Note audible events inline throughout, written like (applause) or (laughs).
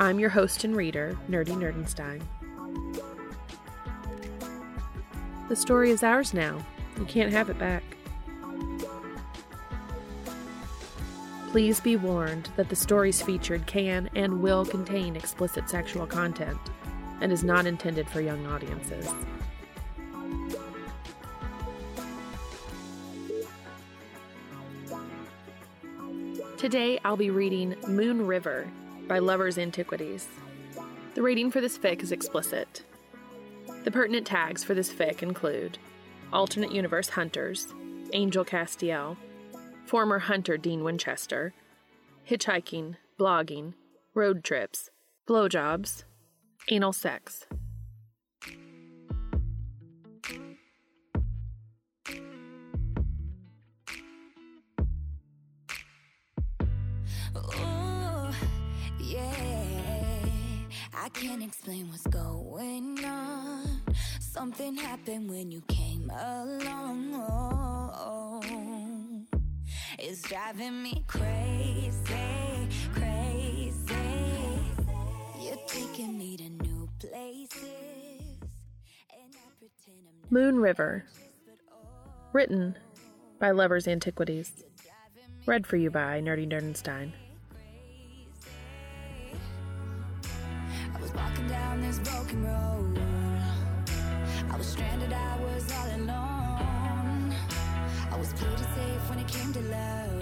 I'm your host and reader, Nerdy Nerdenstein. The story is ours now. You can't have it back. Please be warned that the stories featured can and will contain explicit sexual content and is not intended for young audiences. Today I'll be reading Moon River by Lovers Antiquities. The rating for this fic is explicit. The pertinent tags for this fic include alternate universe hunters, Angel Castiel, former hunter Dean Winchester, hitchhiking, blogging, road trips, blowjobs, anal sex. I can't explain what's going on. Something happened when you came along. It's driving me crazy, crazy. You're taking me to new places. And I pretend I'm Moon River. Written by Lovers Antiquities. Read for you by Nerdy Nerdenstein. Broken road. I was stranded, I was all alone. I was played it safe when it came to love.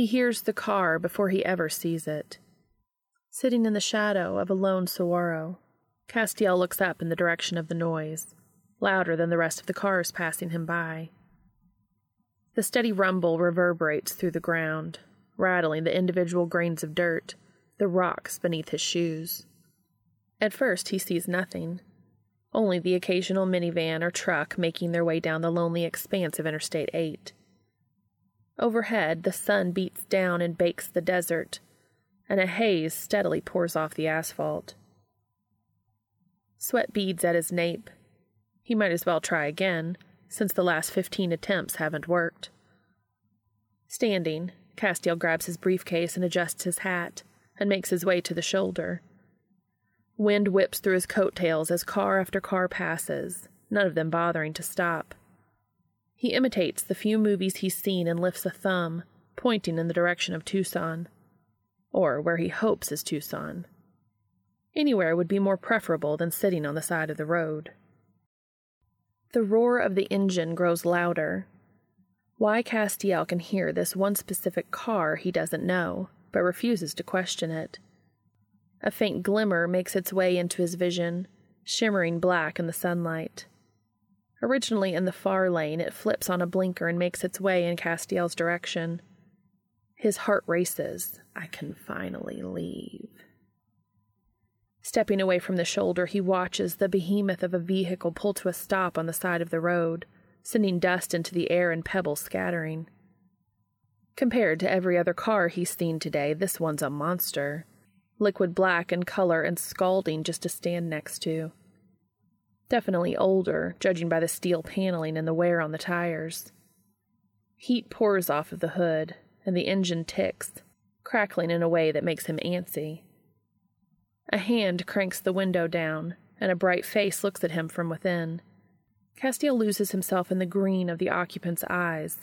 He hears the car before he ever sees it. Sitting in the shadow of a lone saguaro, Castiel looks up in the direction of the noise, louder than the rest of the cars passing him by. The steady rumble reverberates through the ground, rattling the individual grains of dirt, the rocks beneath his shoes. At first, he sees nothing, only the occasional minivan or truck making their way down the lonely expanse of Interstate 8. Overhead, the sun beats down and bakes the desert, and a haze steadily pours off the asphalt. Sweat beads at his nape. He might as well try again, since the last fifteen attempts haven't worked. Standing, Castiel grabs his briefcase and adjusts his hat, and makes his way to the shoulder. Wind whips through his coattails as car after car passes, none of them bothering to stop. He imitates the few movies he's seen and lifts a thumb, pointing in the direction of Tucson. Or where he hopes is Tucson. Anywhere would be more preferable than sitting on the side of the road. The roar of the engine grows louder. Why Castiel can hear this one specific car he doesn't know, but refuses to question it. A faint glimmer makes its way into his vision, shimmering black in the sunlight. Originally in the far lane, it flips on a blinker and makes its way in Castiel's direction. His heart races. I can finally leave. Stepping away from the shoulder, he watches the behemoth of a vehicle pull to a stop on the side of the road, sending dust into the air and pebbles scattering. Compared to every other car he's seen today, this one's a monster. Liquid black in color and scalding just to stand next to. Definitely older, judging by the steel paneling and the wear on the tires. Heat pours off of the hood, and the engine ticks, crackling in a way that makes him antsy. A hand cranks the window down, and a bright face looks at him from within. Castiel loses himself in the green of the occupant's eyes,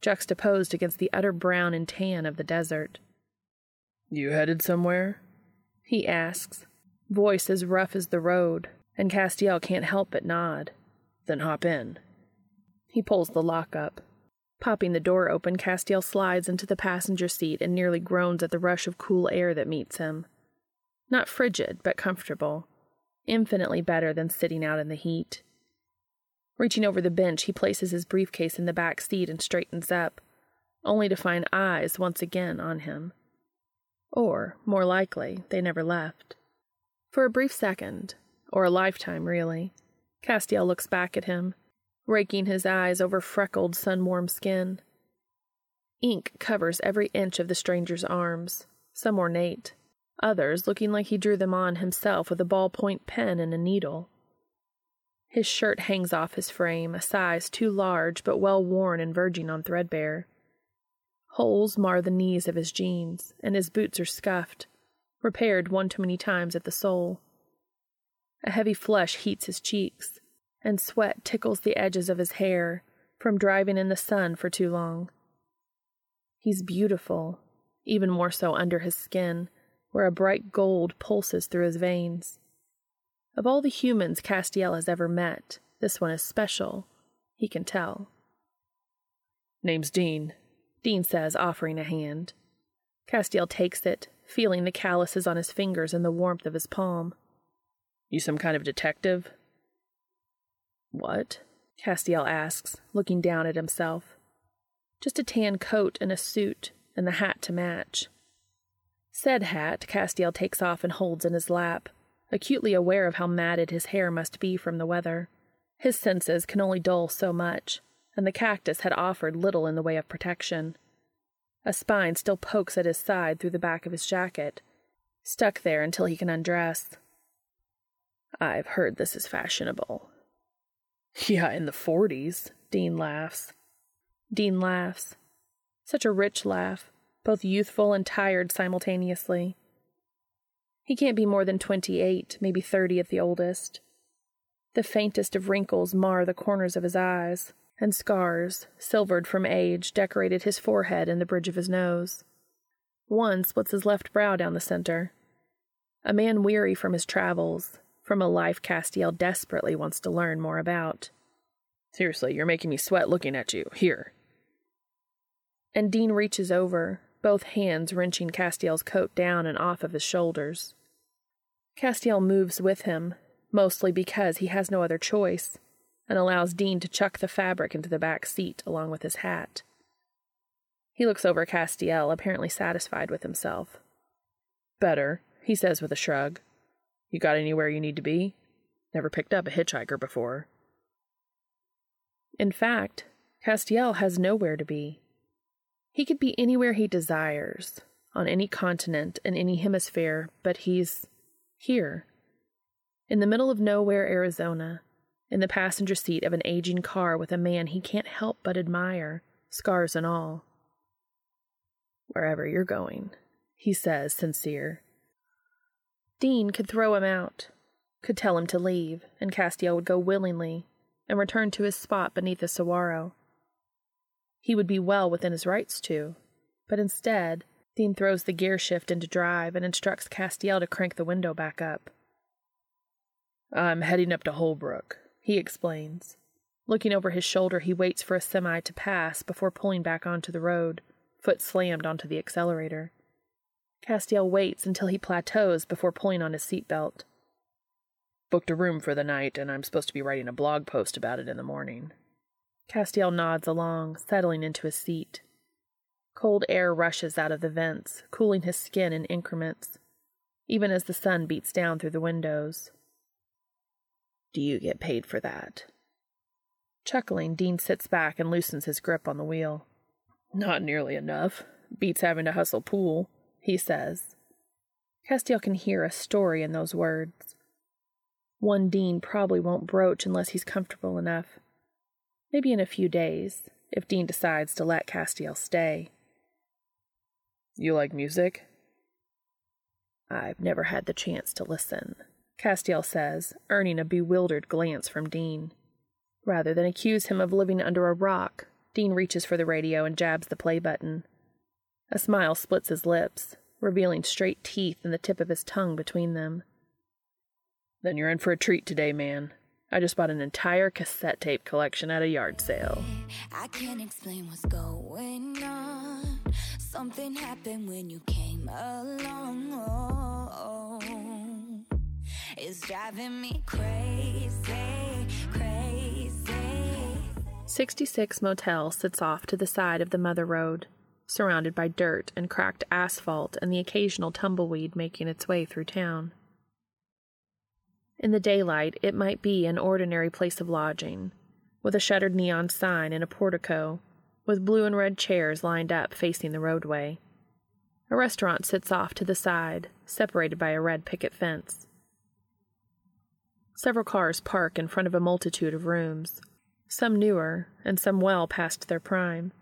juxtaposed against the utter brown and tan of the desert. You headed somewhere? He asks, voice as rough as the road, and Castiel can't help but nod. Then hop in. He pulls the lock up. Popping the door open, Castiel slides into the passenger seat and nearly groans at the rush of cool air that meets him. Not frigid, but comfortable. Infinitely better than sitting out in the heat. Reaching over the bench, he places his briefcase in the back seat and straightens up, only to find eyes once again on him. Or, more likely, they never left. For a brief second, or a lifetime really, Castiel looks back at him, raking his eyes over freckled, sun warm skin. Ink covers every inch of the stranger's arms, some ornate, others looking like he drew them on himself with a ballpoint pen and a needle. His shirt hangs off his frame, a size too large but well worn and verging on threadbare. Holes mar the knees of his jeans, and his boots are scuffed, repaired one too many times at the sole. A heavy flush heats his cheeks, and sweat tickles the edges of his hair from driving in the sun for too long. He's beautiful, even more so under his skin, where a bright gold pulses through his veins. Of all the humans Castiel has ever met, this one is special. He can tell. Name's Dean, Dean says, offering a hand. Castiel takes it, feeling the calluses on his fingers and the warmth of his palm. You some kind of detective? What? Castiel asks, looking down at himself. Just a tan coat and a suit, and the hat to match. Said hat Castiel takes off and holds in his lap, acutely aware of how matted his hair must be from the weather. His senses can only dull so much, and the cactus had offered little in the way of protection. A spine still pokes at his side through the back of his jacket, stuck there until he can undress. I've heard this is fashionable. Yeah, in the 40s, Dean laughs. Dean laughs. Such a rich laugh, both youthful and tired simultaneously. He can't be more than 28, maybe 30 at the oldest. The faintest of wrinkles mar the corners of his eyes, and scars, silvered from age, decorated his forehead and the bridge of his nose. One splits his left brow down the center. A man weary from his travels, from a life Castiel desperately wants to learn more about. Seriously, you're making me sweat looking at you. Here. And Dean reaches over, both hands wrenching Castiel's coat down and off of his shoulders. Castiel moves with him, mostly because he has no other choice and allows Dean to chuck the fabric into the back seat along with his hat. He looks over Castiel, apparently satisfied with himself. Better, he says with a shrug. You got anywhere you need to be? Never picked up a hitchhiker before. In fact, Castiel has nowhere to be. He could be anywhere he desires, on any continent, in any hemisphere, but he's here. In the middle of nowhere, Arizona, in the passenger seat of an aging car with a man he can't help but admire, scars and all. Wherever you're going, he says, sincere. Dean could throw him out, could tell him to leave, and Castiel would go willingly and return to his spot beneath the saguaro. He would be well within his rights to, but instead, Dean throws the gear shift into drive and instructs Castiel to crank the window back up. I'm heading up to Holbrook, he explains. Looking over his shoulder, he waits for a semi to pass before pulling back onto the road, foot slammed onto the accelerator. Castiel waits until he plateaus before pulling on his seatbelt. Booked a room for the night, and I'm supposed to be writing a blog post about it in the morning. Castiel nods along, settling into his seat. Cold air rushes out of the vents, cooling his skin in increments, even as the sun beats down through the windows. Do you get paid for that? Chuckling, Dean sits back and loosens his grip on the wheel. Not nearly enough. Beats having to hustle pool, he says. Castiel can hear a story in those words. One Dean probably won't broach unless he's comfortable enough. Maybe in a few days, if Dean decides to let Castiel stay. You like music? I've never had the chance to listen, Castiel says, earning a bewildered glance from Dean. Rather than accuse him of living under a rock, Dean reaches for the radio and jabs the play button. A smile splits his lips, revealing straight teeth and the tip of his tongue between them. Then you're in for a treat today, man. I just bought an entire cassette tape collection at a yard sale. I can't explain what's going on. Something happened when you came along. Oh, it's driving me crazy, crazy. 66 Motel sits off to the side of the Mother Road, surrounded by dirt and cracked asphalt and the occasional tumbleweed making its way through town. In the daylight, it might be an ordinary place of lodging, with a shuttered neon sign and a portico, with blue and red chairs lined up facing the roadway. A restaurant sits off to the side, separated by a red picket fence. Several cars park in front of a multitude of rooms, some newer and some well past their prime,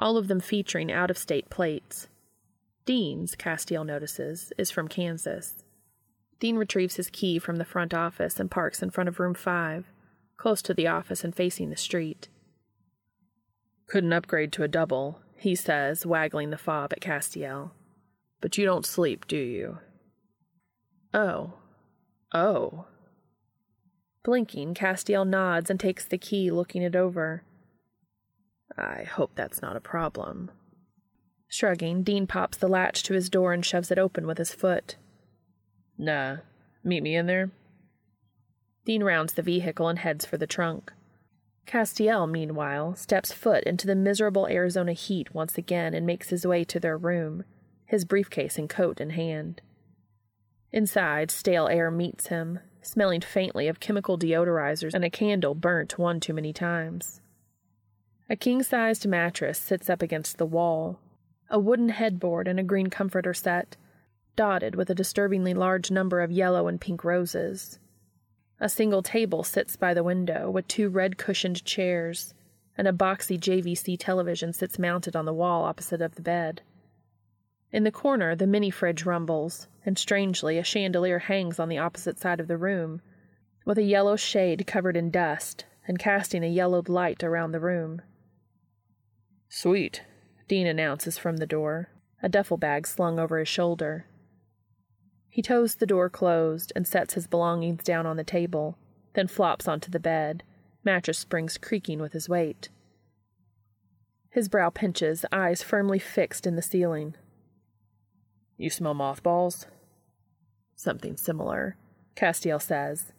all of them featuring out of state plates. Dean's, Castiel notices, is from Kansas. Dean retrieves his key from the front office and parks in front of room five, close to the office and facing the street. Couldn't upgrade to a double, he says, waggling the fob at Castiel. But you don't sleep, do you? Oh. Oh. Blinking, Castiel nods and takes the key, looking it over. I hope that's not a problem. Shrugging, Dean pops the latch to his door and shoves it open with his foot. Nah. Meet me in there? Dean rounds the vehicle and heads for the trunk. Castiel, meanwhile, steps foot into the miserable Arizona heat once again and makes his way to their room, his briefcase and coat in hand. Inside, stale air meets him, smelling faintly of chemical deodorizers and a candle burnt one too many times. A king sized mattress sits up against the wall, a wooden headboard and a green comforter set, dotted with a disturbingly large number of yellow and pink roses. A single table sits by the window with two red cushioned chairs, and a boxy JVC television sits mounted on the wall opposite of the bed. In the corner, the mini fridge rumbles, and strangely, a chandelier hangs on the opposite side of the room, with a yellow shade covered in dust and casting a yellowed light around the room. Sweet, Dean announces from the door, a duffel bag slung over his shoulder. He toes the door closed and sets his belongings down on the table, then flops onto the bed, mattress springs creaking with his weight. His brow pinches, eyes firmly fixed in the ceiling. You smell mothballs? Something similar, Castiel says.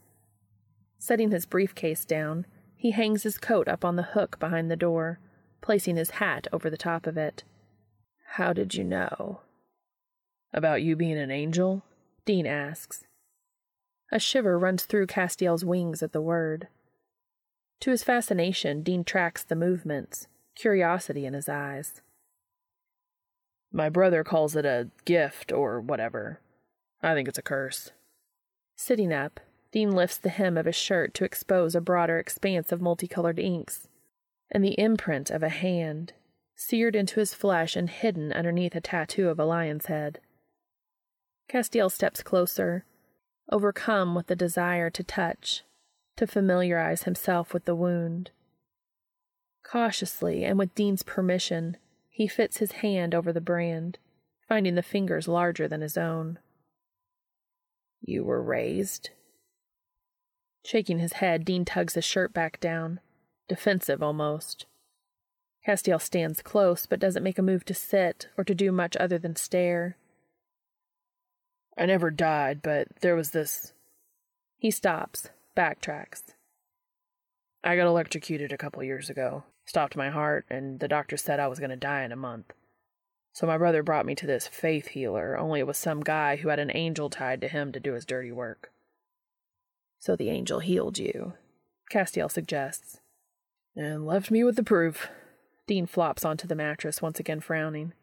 Setting his briefcase down, he hangs his coat up on the hook behind the door, placing his hat over the top of it. How did you know? About you being an angel? Dean asks. A shiver runs through Castiel's wings at the word. To his fascination, Dean tracks the movements, curiosity in his eyes. My brother calls it a gift or whatever. I think it's a curse. Sitting up, Dean lifts the hem of his shirt to expose a broader expanse of multicolored inks and the imprint of a hand, seared into his flesh and hidden underneath a tattoo of a lion's head. Castiel steps closer, overcome with the desire to touch, to familiarize himself with the wound. Cautiously and with Dean's permission, he fits his hand over the brand, finding the fingers larger than his own. You were raised? Shaking his head, Dean tugs his shirt back down, defensive almost. Castiel stands close, but doesn't make a move to sit or to do much other than stare. I never died, but there was this. He stops, backtracks. I got electrocuted a couple years ago. Stopped my heart, and the doctor said I was going to die in a month. So my brother brought me to this faith healer, only it was some guy who had an angel tied to him to do his dirty work. So the angel healed you, Castiel suggests. And left me with the proof. Dean flops onto the mattress, once again frowning.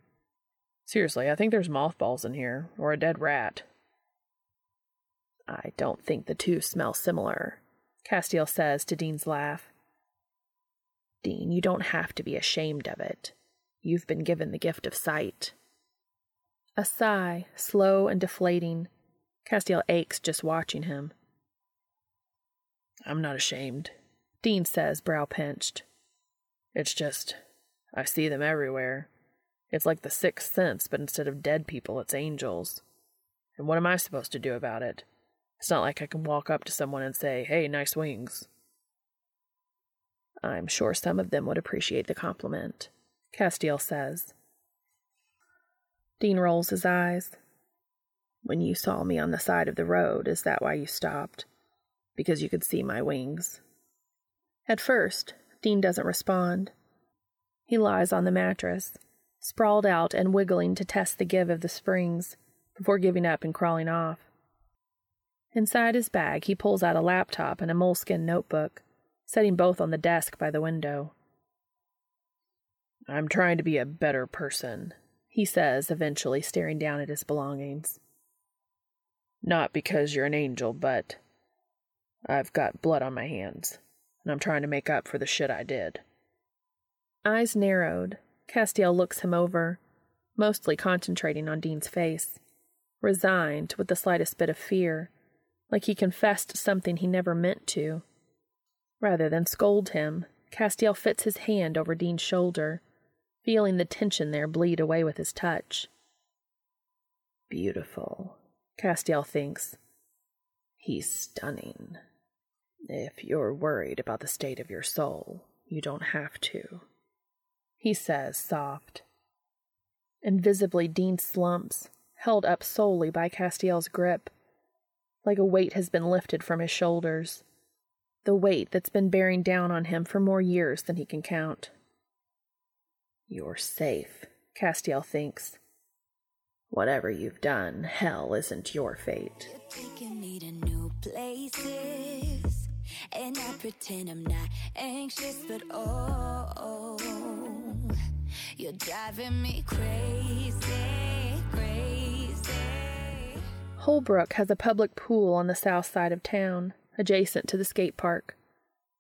Seriously, I think there's mothballs in here, or a dead rat. I don't think the two smell similar, Castiel says to Dean's laugh. Dean, you don't have to be ashamed of it. You've been given the gift of sight. A sigh, slow and deflating. Castiel aches just watching him. I'm not ashamed, Dean says, brow pinched. It's just, I see them everywhere. It's like the sixth sense, but instead of dead people, it's angels. And what am I supposed to do about it? It's not like I can walk up to someone and say, hey, nice wings. I'm sure some of them would appreciate the compliment, Castiel says. Dean rolls his eyes. When you saw me on the side of the road, is that why you stopped? Because you could see my wings? At first, Dean doesn't respond. He lies on the mattress, sprawled out and wiggling to test the give of the springs, before giving up and crawling off. Inside his bag, he pulls out a laptop and a moleskin notebook, setting both on the desk by the window. I'm trying to be a better person, he says, eventually staring down at his belongings. Not because you're an angel, but I've got blood on my hands, and I'm trying to make up for the shit I did. Eyes narrowed, Castiel looks him over, mostly concentrating on Dean's face, resigned with the slightest bit of fear, like he confessed something he never meant to. Rather than scold him, Castiel fits his hand over Dean's shoulder, feeling the tension there bleed away with his touch. Beautiful, Castiel thinks. He's stunning. If you're worried about the state of your soul, you don't have to he says, soft. Invisibly, Dean slumps, held up solely by Castiel's grip, like a weight has been lifted from his shoulders. The weight that's been bearing down on him for more years than he can count. You're safe, Castiel thinks. Whatever you've done, hell isn't your fate. You're and I pretend I'm not anxious, but oh, oh, you're driving me crazy, crazy. Holbrook has a public pool on the south side of town, adjacent to the skate park.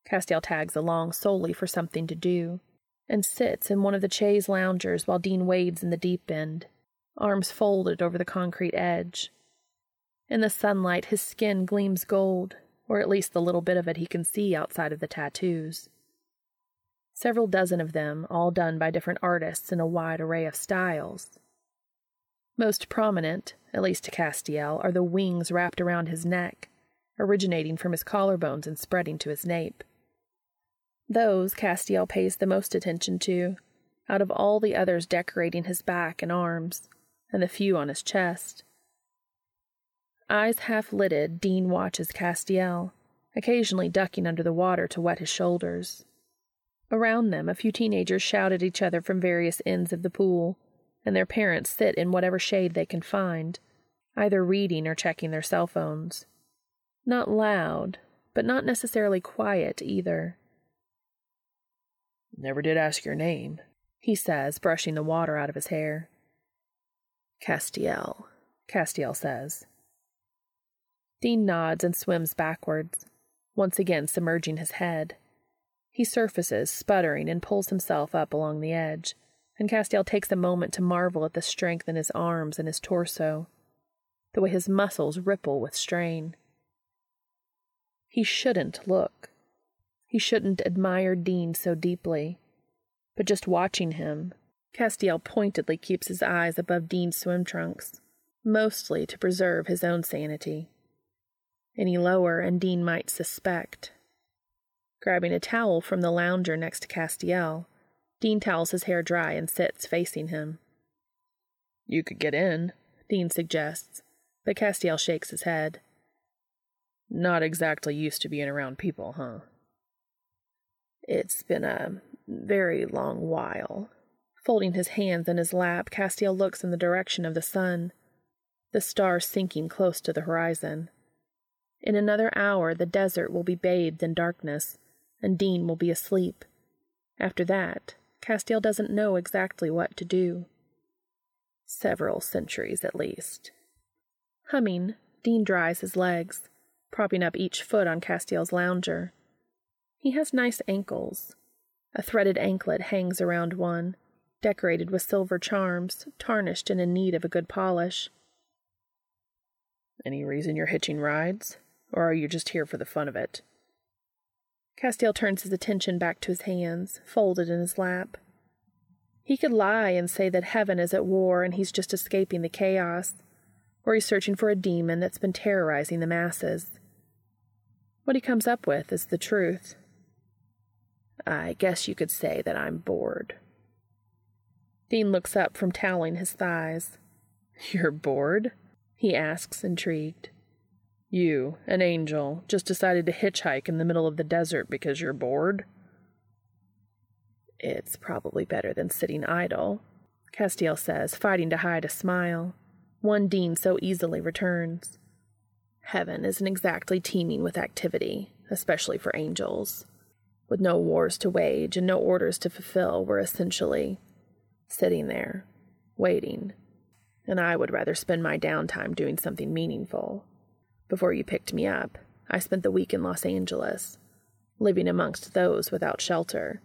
Castiel tags along solely for something to do, and sits in one of the chaise loungers while Dean wades in the deep end, arms folded over the concrete edge. In the sunlight, his skin gleams gold, or at least the little bit of it he can see outside of the tattoos. Several dozen of them, all done by different artists in a wide array of styles. Most prominent, at least to Castiel, are the wings wrapped around his neck, originating from his collarbones and spreading to his nape. Those Castiel pays the most attention to, out of all the others decorating his back and arms, and the few on his chest. Eyes half lidded, Dean watches Castiel, occasionally ducking under the water to wet his shoulders. Around them, a few teenagers shout at each other from various ends of the pool, and their parents sit in whatever shade they can find, either reading or checking their cell phones. Not loud, but not necessarily quiet either. Never did ask your name, he says, brushing the water out of his hair. Castiel, Castiel says. Dean nods and swims backwards, once again submerging his head. He surfaces, sputtering, and pulls himself up along the edge, and Castiel takes a moment to marvel at the strength in his arms and his torso, the way his muscles ripple with strain. He shouldn't look. He shouldn't admire Dean so deeply. But just watching him, Castiel pointedly keeps his eyes above Dean's swim trunks, mostly to preserve his own sanity. Any lower, and Dean might suspect. Grabbing a towel from the lounger next to Castiel, Dean towels his hair dry and sits facing him. You could get in, Dean suggests, but Castiel shakes his head. Not exactly used to being around people, huh? It's been a very long while. Folding his hands in his lap, Castiel looks in the direction of the sun, the stars sinking close to the horizon. In another hour, the desert will be bathed in darkness, and Dean will be asleep. After that, Castiel doesn't know exactly what to do. Several centuries at least. Humming, Dean dries his legs, propping up each foot on Castiel's lounger. He has nice ankles. A threaded anklet hangs around one, decorated with silver charms, tarnished and in need of a good polish. Any reason you're hitching rides? Or are you just here for the fun of it? Castiel turns his attention back to his hands, folded in his lap. He could lie and say that heaven is at war and he's just escaping the chaos, or he's searching for a demon that's been terrorizing the masses. What he comes up with is the truth. I guess you could say that I'm bored. Dean looks up from toweling his thighs. (laughs) You're bored? he asks, intrigued. You, an angel, just decided to hitchhike in the middle of the desert because you're bored? It's probably better than sitting idle, Castiel says, fighting to hide a smile. One Dean so easily returns. Heaven isn't exactly teeming with activity, especially for angels. With no wars to wage and no orders to fulfill, we're essentially sitting there, waiting. And I would rather spend my downtime doing something meaningful. Before you picked me up, I spent the week in Los Angeles, living amongst those without shelter.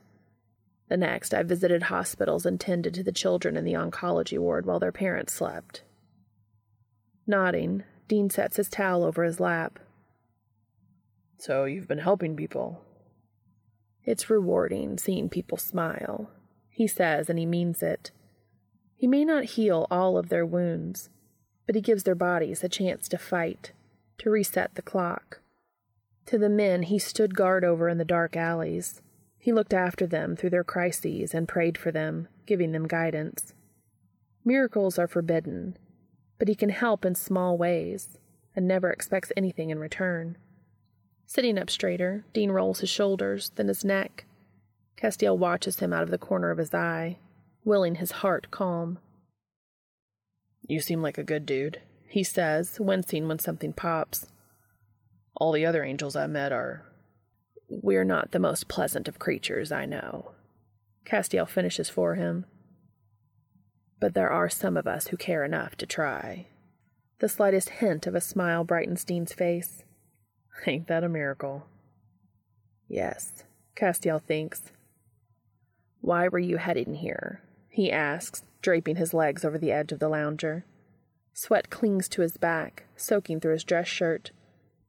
The next, I visited hospitals and tended to the children in the oncology ward while their parents slept. Nodding, Dean sets his towel over his lap. So you've been helping people? It's rewarding seeing people smile, he says, and he means it. He may not heal all of their wounds, but he gives their bodies a chance to fight, to reset the clock. To the men he stood guard over in the dark alleys, he looked after them through their crises and prayed for them, giving them guidance. Miracles are forbidden, but he can help in small ways and never expects anything in return. Sitting up straighter, Dean rolls his shoulders, then his neck. Castiel watches him out of the corner of his eye, willing his heart calm. You seem like a good dude, he says, wincing when something pops. All the other angels I met are. We're not the most pleasant of creatures, I know. Castiel finishes for him. But there are some of us who care enough to try. The slightest hint of a smile brightens Dean's face. (laughs) Ain't that a miracle? Yes, Castiel thinks. Why were you heading here? he asks, draping his legs over the edge of the lounger. Sweat clings to his back, soaking through his dress shirt.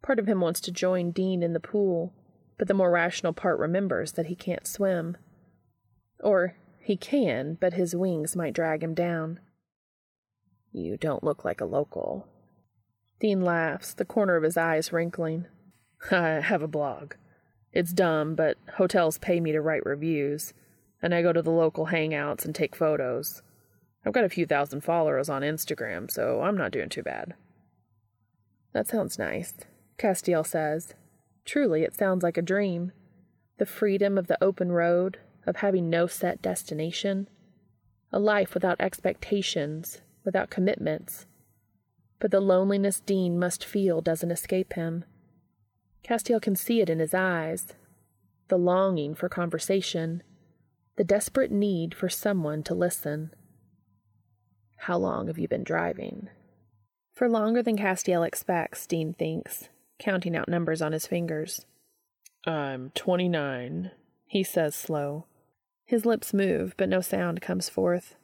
Part of him wants to join Dean in the pool, but the more rational part remembers that he can't swim. Or he can, but his wings might drag him down. You don't look like a local. Dean laughs, the corner of his eyes wrinkling. (laughs) I have a blog. It's dumb, but hotels pay me to write reviews, and I go to the local hangouts and take photos. I've got a few thousand followers on Instagram, so I'm not doing too bad. That sounds nice, Castiel says. Truly, it sounds like a dream. The freedom of the open road, of having no set destination, a life without expectations, without commitments. But the loneliness Dean must feel doesn't escape him. Castiel can see it in his eyes the longing for conversation, the desperate need for someone to listen. How long have you been driving? For longer than Castiel expects, Dean thinks, counting out numbers on his fingers. I'm 29, he says slow. His lips move, but no sound comes forth.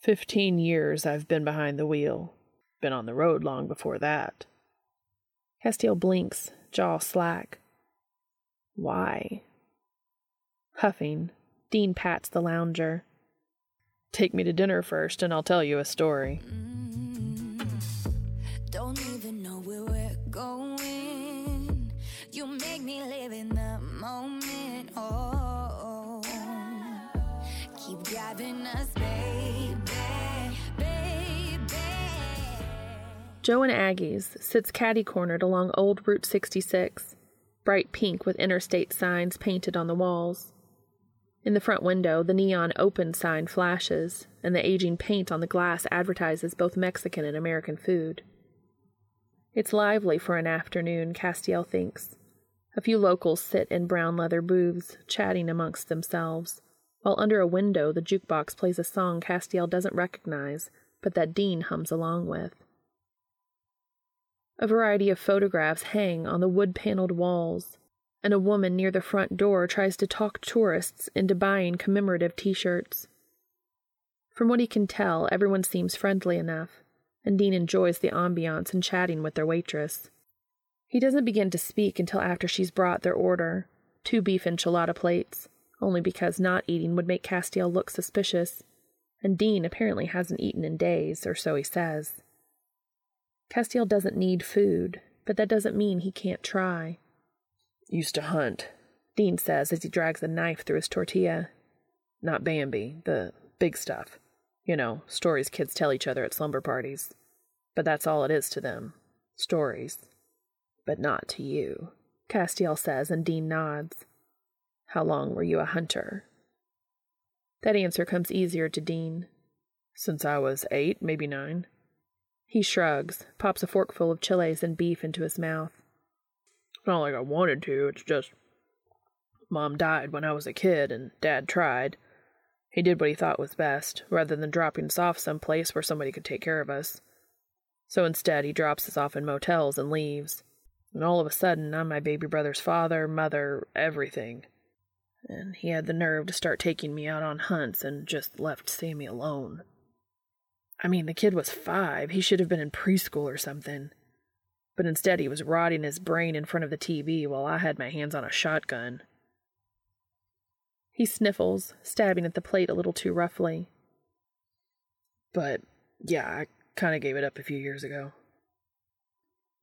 Fifteen years I've been behind the wheel. Been on the road long before that. Castiel blinks, jaw slack. Why? Huffing, Dean pats the lounger. Take me to dinner first, and I'll tell you a story. Mm, don't even know where we're going. You make me live in the moment. Oh, keep driving us, baby, baby. Joe and Aggie's sits caddy cornered along Old Route 66, bright pink with interstate signs painted on the walls. In the front window, the neon open sign flashes, and the aging paint on the glass advertises both Mexican and American food. It's lively for an afternoon, Castiel thinks. A few locals sit in brown leather booths, chatting amongst themselves, while under a window the jukebox plays a song Castiel doesn't recognize, but that Dean hums along with. A variety of photographs hang on the wood paneled walls, and a woman near the front door tries to talk tourists into buying commemorative t shirts. From what he can tell, everyone seems friendly enough, and Dean enjoys the ambiance and chatting with their waitress. He doesn't begin to speak until after she's brought their order, two beef enchilada plates, only because not eating would make Castiel look suspicious, and Dean apparently hasn't eaten in days, or so he says. Castiel doesn't need food, but that doesn't mean he can't try. Used to hunt, Dean says as he drags a knife through his tortilla. not Bambi, the big stuff. You know, stories kids tell each other at slumber parties. But that's all it is to them stories. But not to you, Castiel says, and Dean nods. How long were you a hunter? That answer comes easier to Dean. Since I was eight, maybe nine. He shrugs, pops a forkful of chiles and beef into his mouth. Not like I wanted to, it's just. Mom died when I was a kid, and Dad tried. He did what he thought was best, rather than dropping us off someplace where somebody could take care of us. So instead, he drops us off in motels and leaves. And all of a sudden, I'm my baby brother's father, mother, everything. And he had the nerve to start taking me out on hunts and just left Sammy alone. I mean, the kid was five. He should have been in preschool or something. But instead, he was rotting his brain in front of the TV while I had my hands on a shotgun. He sniffles, stabbing at the plate a little too roughly. But, yeah, I kind of gave it up a few years ago.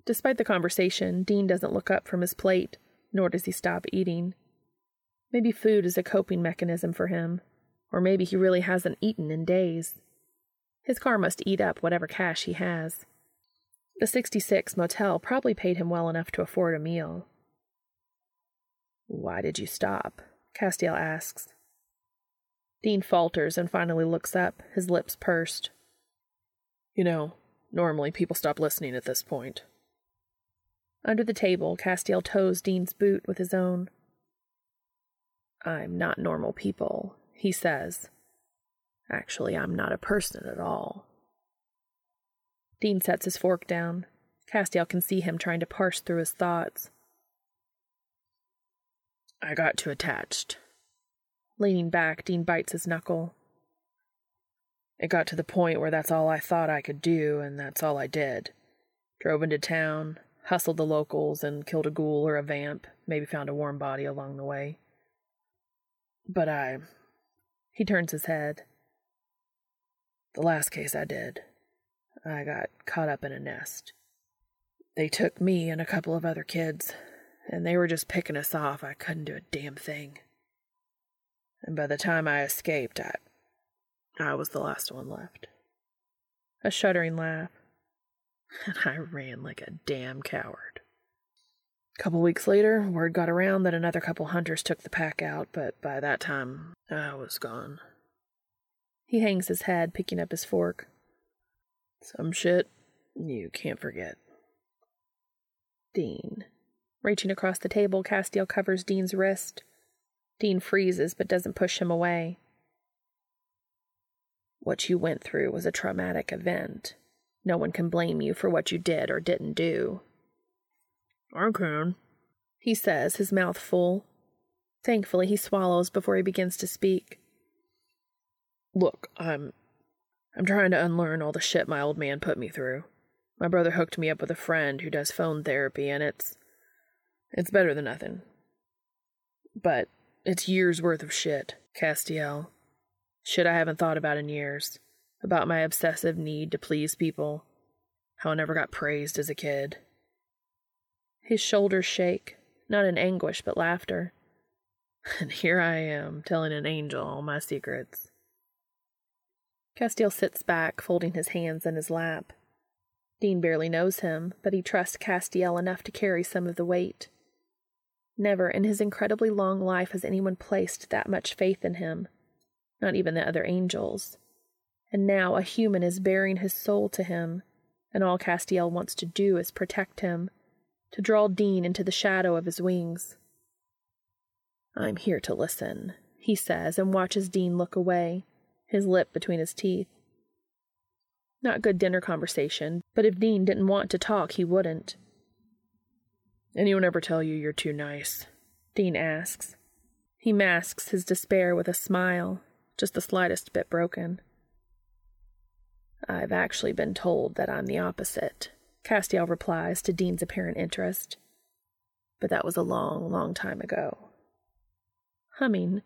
Despite the conversation, Dean doesn't look up from his plate, nor does he stop eating. Maybe food is a coping mechanism for him, or maybe he really hasn't eaten in days. His car must eat up whatever cash he has. The 66 motel probably paid him well enough to afford a meal. Why did you stop? Castiel asks. Dean falters and finally looks up, his lips pursed. You know, normally people stop listening at this point. Under the table, Castiel toes Dean's boot with his own. I'm not normal people, he says. Actually, I'm not a person at all. Dean sets his fork down. Castiel can see him trying to parse through his thoughts. I got too attached. Leaning back, Dean bites his knuckle. It got to the point where that's all I thought I could do, and that's all I did. Drove into town, hustled the locals, and killed a ghoul or a vamp, maybe found a warm body along the way. But I. He turns his head. The last case I did, I got caught up in a nest. They took me and a couple of other kids, and they were just picking us off. I couldn't do a damn thing. And by the time I escaped, I. I was the last one left. A shuddering laugh. (laughs) And I ran like a damn coward. A couple weeks later, word got around that another couple hunters took the pack out, but by that time, I was gone. He hangs his head, picking up his fork. Some shit you can't forget. Dean. Reaching across the table, Castiel covers Dean's wrist. Dean freezes but doesn't push him away. What you went through was a traumatic event. No one can blame you for what you did or didn't do. I can, he says, his mouth full. Thankfully, he swallows before he begins to speak. Look, I'm. I'm trying to unlearn all the shit my old man put me through. My brother hooked me up with a friend who does phone therapy, and it's. It's better than nothing. But it's years worth of shit, Castiel. Shit I haven't thought about in years. About my obsessive need to please people. How I never got praised as a kid. His shoulders shake, not in anguish, but laughter. (laughs) And here I am, telling an angel all my secrets. Castiel sits back, folding his hands in his lap. Dean barely knows him, but he trusts Castiel enough to carry some of the weight. Never in his incredibly long life has anyone placed that much faith in him, not even the other angels. And now a human is bearing his soul to him, and all Castiel wants to do is protect him, to draw Dean into the shadow of his wings. I'm here to listen, he says, and watches Dean look away, his lip between his teeth. Not good dinner conversation, but if Dean didn't want to talk, he wouldn't. Anyone ever tell you you're too nice? Dean asks. He masks his despair with a smile, just the slightest bit broken. I've actually been told that I'm the opposite, Castiel replies to Dean's apparent interest. But that was a long, long time ago. Humming,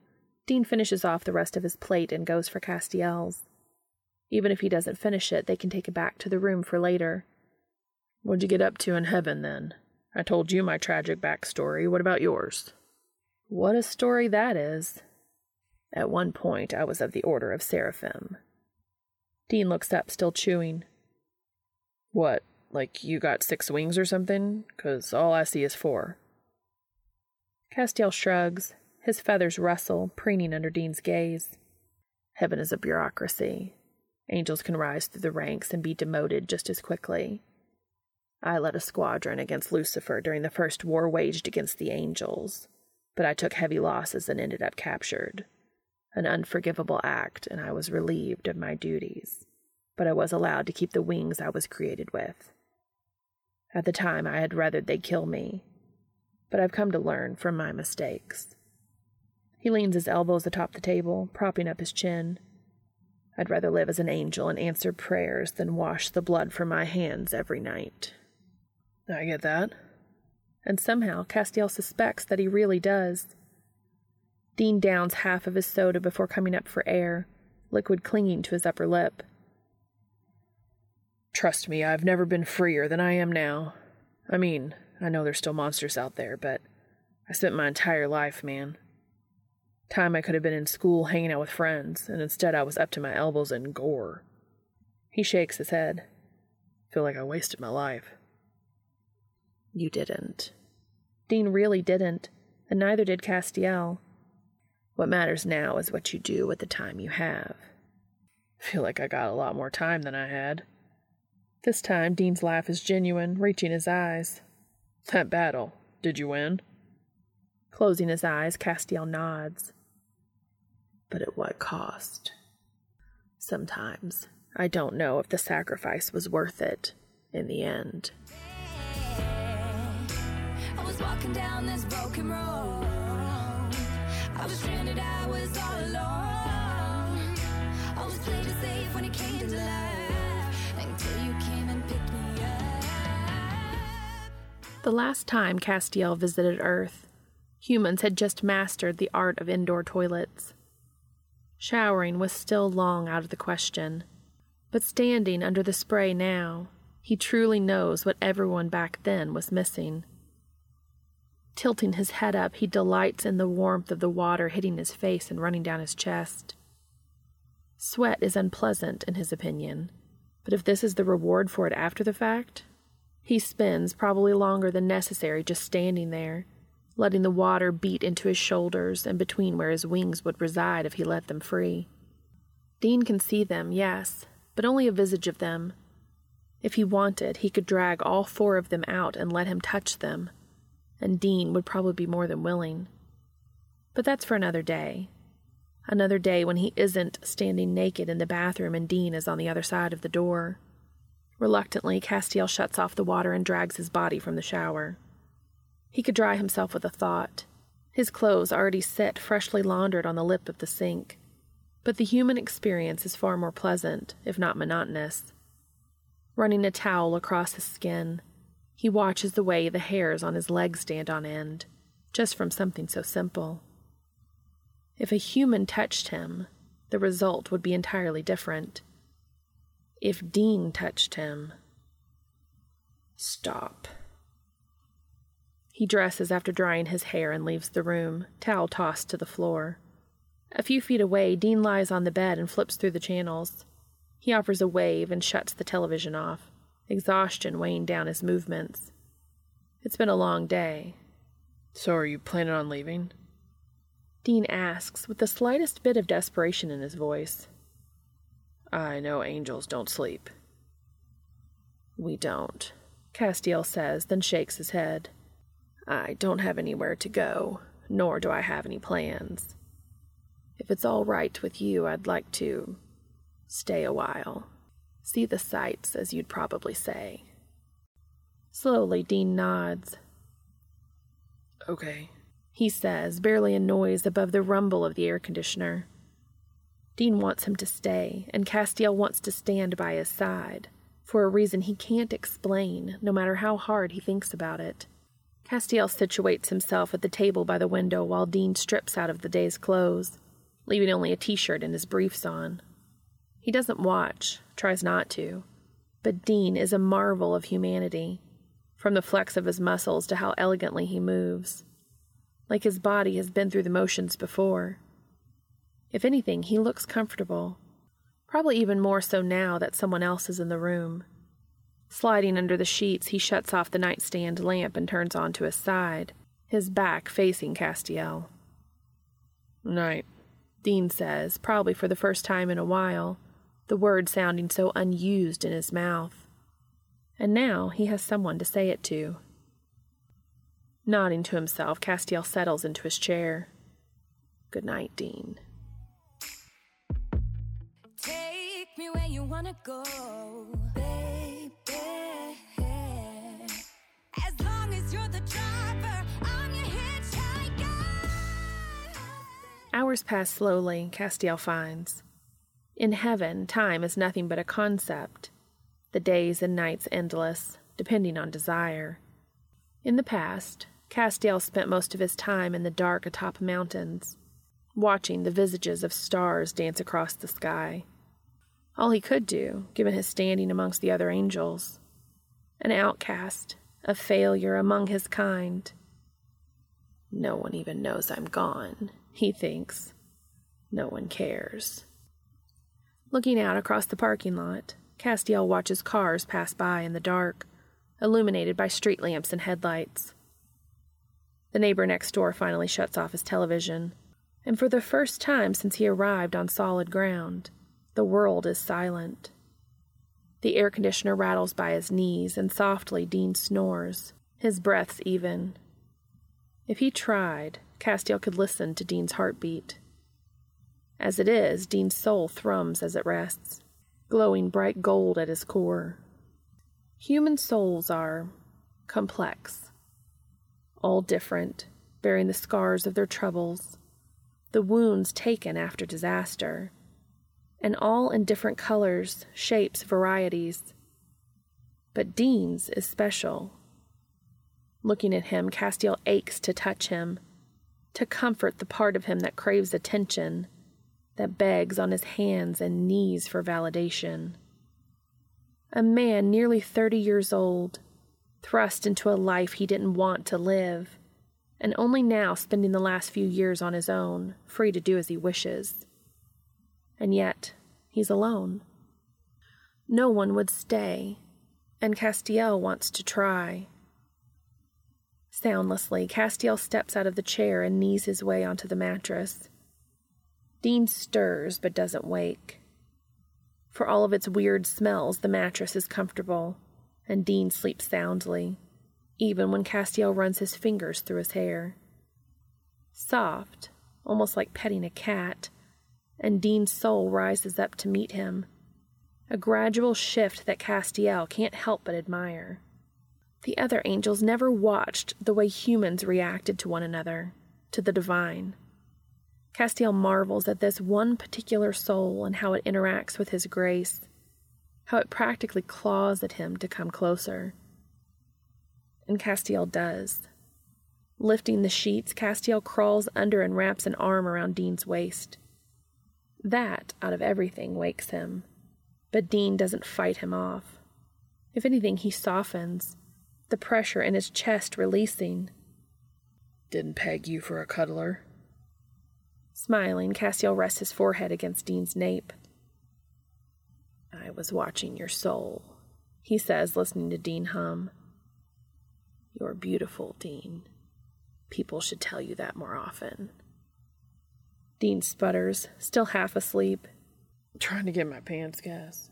Dean finishes off the rest of his plate and goes for Castiel's. Even if he doesn't finish it, they can take it back to the room for later. What'd you get up to in heaven then? I told you my tragic backstory. What about yours? What a story that is. At one point, I was of the Order of Seraphim. Dean looks up, still chewing. What, like you got six wings or something? 'Cause all I see is four. Castiel shrugs, his feathers rustle, preening under Dean's gaze. Heaven is a bureaucracy. Angels can rise through the ranks and be demoted just as quickly. I led a squadron against Lucifer during the first war waged against the angels, but I took heavy losses and ended up captured. An unforgivable act, and I was relieved of my duties, but I was allowed to keep the wings I was created with. At the time, I had rather they kill me, but I've come to learn from my mistakes. He leans his elbows atop the table, propping up his chin. I'd rather live as an angel and answer prayers than wash the blood from my hands every night. I get that. And somehow Castiel suspects that he really does. Dean downs half of his soda before coming up for air, liquid clinging to his upper lip. Trust me, I've never been freer than I am now. I mean, I know there's still monsters out there, but I spent my entire life, man. Time I could have been in school hanging out with friends, and instead I was up to my elbows in gore. He shakes his head. Feel like I wasted my life. You didn't. Dean really didn't, and neither did Castiel. What matters now is what you do with the time you have. Feel like I got a lot more time than I had. This time, Dean's laugh is genuine, reaching his eyes. That battle, did you win? Closing his eyes, Castiel nods. But at what cost? Sometimes I don't know if the sacrifice was worth it in the end. I was walking down this broken road. I was stranded, I was all alone. Always played it safe when it came to life. Until you came and picked me up. The last time Castiel visited Earth, humans had just mastered the art of indoor toilets. Showering was still long out of the question, but standing under the spray now, he truly knows what everyone back then was missing. Tilting his head up, he delights in the warmth of the water hitting his face and running down his chest. Sweat is unpleasant, in his opinion, but if this is the reward for it after the fact, he spends probably longer than necessary just standing there, letting the water beat into his shoulders and between where his wings would reside if he let them free. Dean can see them, yes, but only a visage of them. If he wanted, he could drag all four of them out and let him touch them, and Dean would probably be more than willing. But that's for another day. Another day when he isn't standing naked in the bathroom and Dean is on the other side of the door. Reluctantly, Castiel shuts off the water and drags his body from the shower. He could dry himself with a thought. His clothes already set freshly laundered on the lip of the sink. But the human experience is far more pleasant, if not monotonous. Running a towel across his skin, he watches the way the hairs on his legs stand on end, just from something so simple. If a human touched him, the result would be entirely different. If Dean touched him. Stop. He dresses after drying his hair and leaves the room, towel tossed to the floor. A few feet away, Dean lies on the bed and flips through the channels. He offers a wave and shuts the television off, exhaustion weighing down his movements. It's been a long day. So are you planning on leaving? Dean asks, with the slightest bit of desperation in his voice. I know angels don't sleep. We don't, Castiel says, then shakes his head. I don't have anywhere to go, nor do I have any plans. If it's all right with you, I'd like to stay a while. See the sights, as you'd probably say. Slowly, Dean nods. Okay. He says, barely a noise above the rumble of the air conditioner. Dean wants him to stay, and Castiel wants to stand by his side, for a reason he can't explain, no matter how hard he thinks about it. Castiel situates himself at the table by the window while Dean strips out of the day's clothes, leaving only a t shirt and his briefs on. He doesn't watch, tries not to, but Dean is a marvel of humanity, from the flex of his muscles to how elegantly he moves. Like his body has been through the motions before. If anything, he looks comfortable, probably even more so now that someone else is in the room. Sliding under the sheets, he shuts off the nightstand lamp and turns on to his side, his back facing Castiel. Night. Dean says, probably for the first time in a while, the word sounding so unused in his mouth. And now he has someone to say it to. Nodding to himself, Castiel settles into his chair. Good night, Dean. Take me where you wanna go, baby. As long as you're the driver, I'm your hitchhiker. Hours pass slowly, Castiel finds. In heaven, time is nothing but a concept, the days and nights endless, depending on desire. In the past, Castiel spent most of his time in the dark atop mountains, watching the visages of stars dance across the sky. All he could do, given his standing amongst the other angels. An outcast, a failure among his kind. No one even knows I'm gone, he thinks. No one cares. Looking out across the parking lot, Castiel watches cars pass by in the dark, illuminated by street lamps and headlights. The neighbor next door finally shuts off his television, and for the first time since he arrived on solid ground, the world is silent. The air conditioner rattles by his knees, and softly Dean snores, his breaths even. If he tried, Castiel could listen to Dean's heartbeat. As it is, Dean's soul thrums as it rests, glowing bright gold at his core. Human souls are complex, all different, bearing the scars of their troubles, the wounds taken after disaster, and all in different colors, shapes, varieties. But Dean's is special. Looking at him, Castiel aches to touch him, to comfort the part of him that craves attention, that begs on his hands and knees for validation. A man nearly thirty years old, thrust into a life he didn't want to live, and only now spending the last few years on his own, free to do as he wishes. And yet, he's alone. No one would stay, and Castiel wants to try. Soundlessly, Castiel steps out of the chair and knees his way onto the mattress. Dean stirs but doesn't wake. For all of its weird smells, the mattress is comfortable, and Dean sleeps soundly, even when Castiel runs his fingers through his hair. Soft, almost like petting a cat, and Dean's soul rises up to meet him, a gradual shift that Castiel can't help but admire. The other angels never watched the way humans reacted to one another, to the divine. Castiel marvels at this one particular soul and how it interacts with his grace, how it practically claws at him to come closer. And Castiel does. Lifting the sheets, Castiel crawls under and wraps an arm around Dean's waist. That, out of everything, wakes him. But Dean doesn't fight him off. If anything, he softens, the pressure in his chest releasing. Didn't peg you for a cuddler. Smiling, Castiel rests his forehead against Dean's nape. I was watching your soul, he says, listening to Dean hum. You're beautiful, Dean. People should tell you that more often. Dean sputters, still half asleep. Trying to get my pants Cass.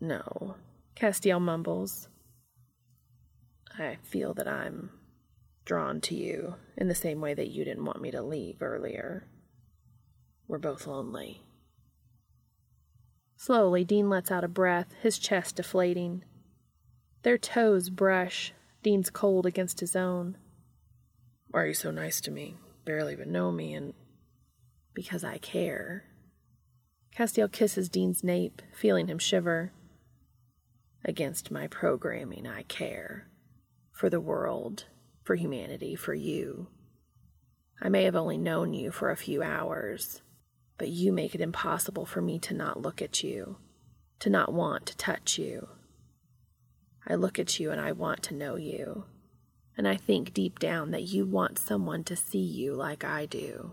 No, Castiel mumbles. I feel that I'm drawn to you in the same way that you didn't want me to leave earlier. We're both lonely. Slowly, Dean lets out a breath, his chest deflating. Their toes brush, Dean's cold against his own. Why are you so nice to me? Barely even know me, and Because I care. Castiel kisses Dean's nape, feeling him shiver. Against my programming, I care. for the world, for humanity, for you. I may have only known you for a few hours, but you make it impossible for me to not look at you, to not want to touch you. I look at you and I want to know you, and I think deep down that you want someone to see you like I do.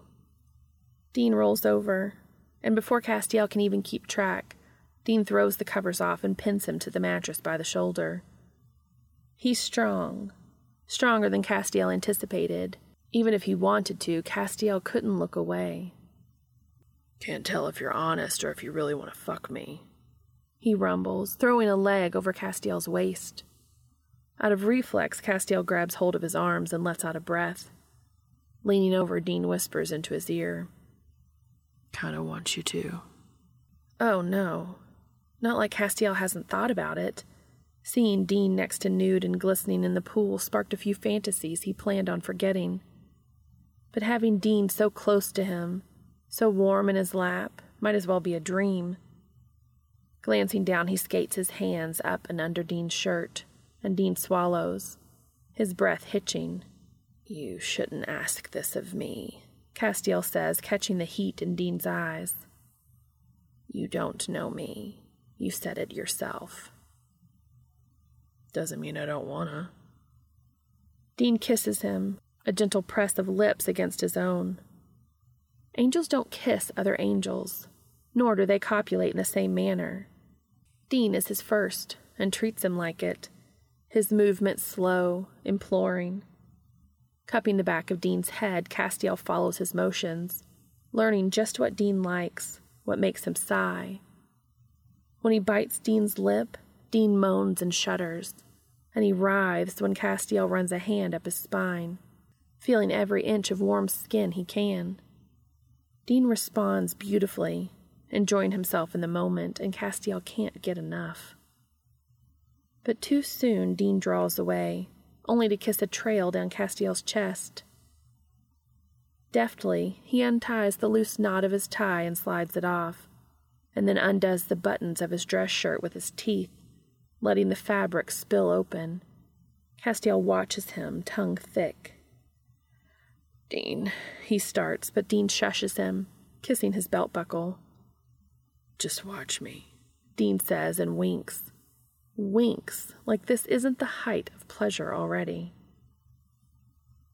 Dean rolls over, and before Castiel can even keep track, Dean throws the covers off and pins him to the mattress by the shoulder. He's strong, stronger than Castiel anticipated. Even if he wanted to, Castiel couldn't look away. Can't tell if you're honest or if you really want to fuck me. He rumbles, throwing a leg over Castiel's waist. Out of reflex, Castiel grabs hold of his arms and lets out a breath. Leaning over, Dean whispers into his ear. Kinda want you to. Oh no. Not like Castiel hasn't thought about it. Seeing Dean next to nude and glistening in the pool sparked a few fantasies he planned on forgetting. But having Dean so close to him, so warm in his lap, might as well be a dream. Glancing down, he skates his hands up and under Dean's shirt, and Dean swallows, his breath hitching. You shouldn't ask this of me, Castiel says, catching the heat in Dean's eyes. You don't know me. You said it yourself. Doesn't mean I don't wanna. Dean kisses him, a gentle press of lips against his own. Angels don't kiss other angels, nor do they copulate in the same manner. Dean is his first and treats him like it, his movements slow, imploring. Cupping the back of Dean's head, Castiel follows his motions, learning just what Dean likes, what makes him sigh. When he bites Dean's lip, Dean moans and shudders, and he writhes when Castiel runs a hand up his spine, feeling every inch of warm skin he can. Dean responds beautifully, enjoying himself in the moment, and Castiel can't get enough. But too soon, Dean draws away, only to kiss a trail down Castiel's chest. Deftly, he unties the loose knot of his tie and slides it off, and then undoes the buttons of his dress shirt with his teeth, letting the fabric spill open. Castiel watches him, tongue thick. Dean, he starts, but Dean shushes him, kissing his belt buckle. Just watch me. Dean says and winks. Winks, like this isn't the height of pleasure already.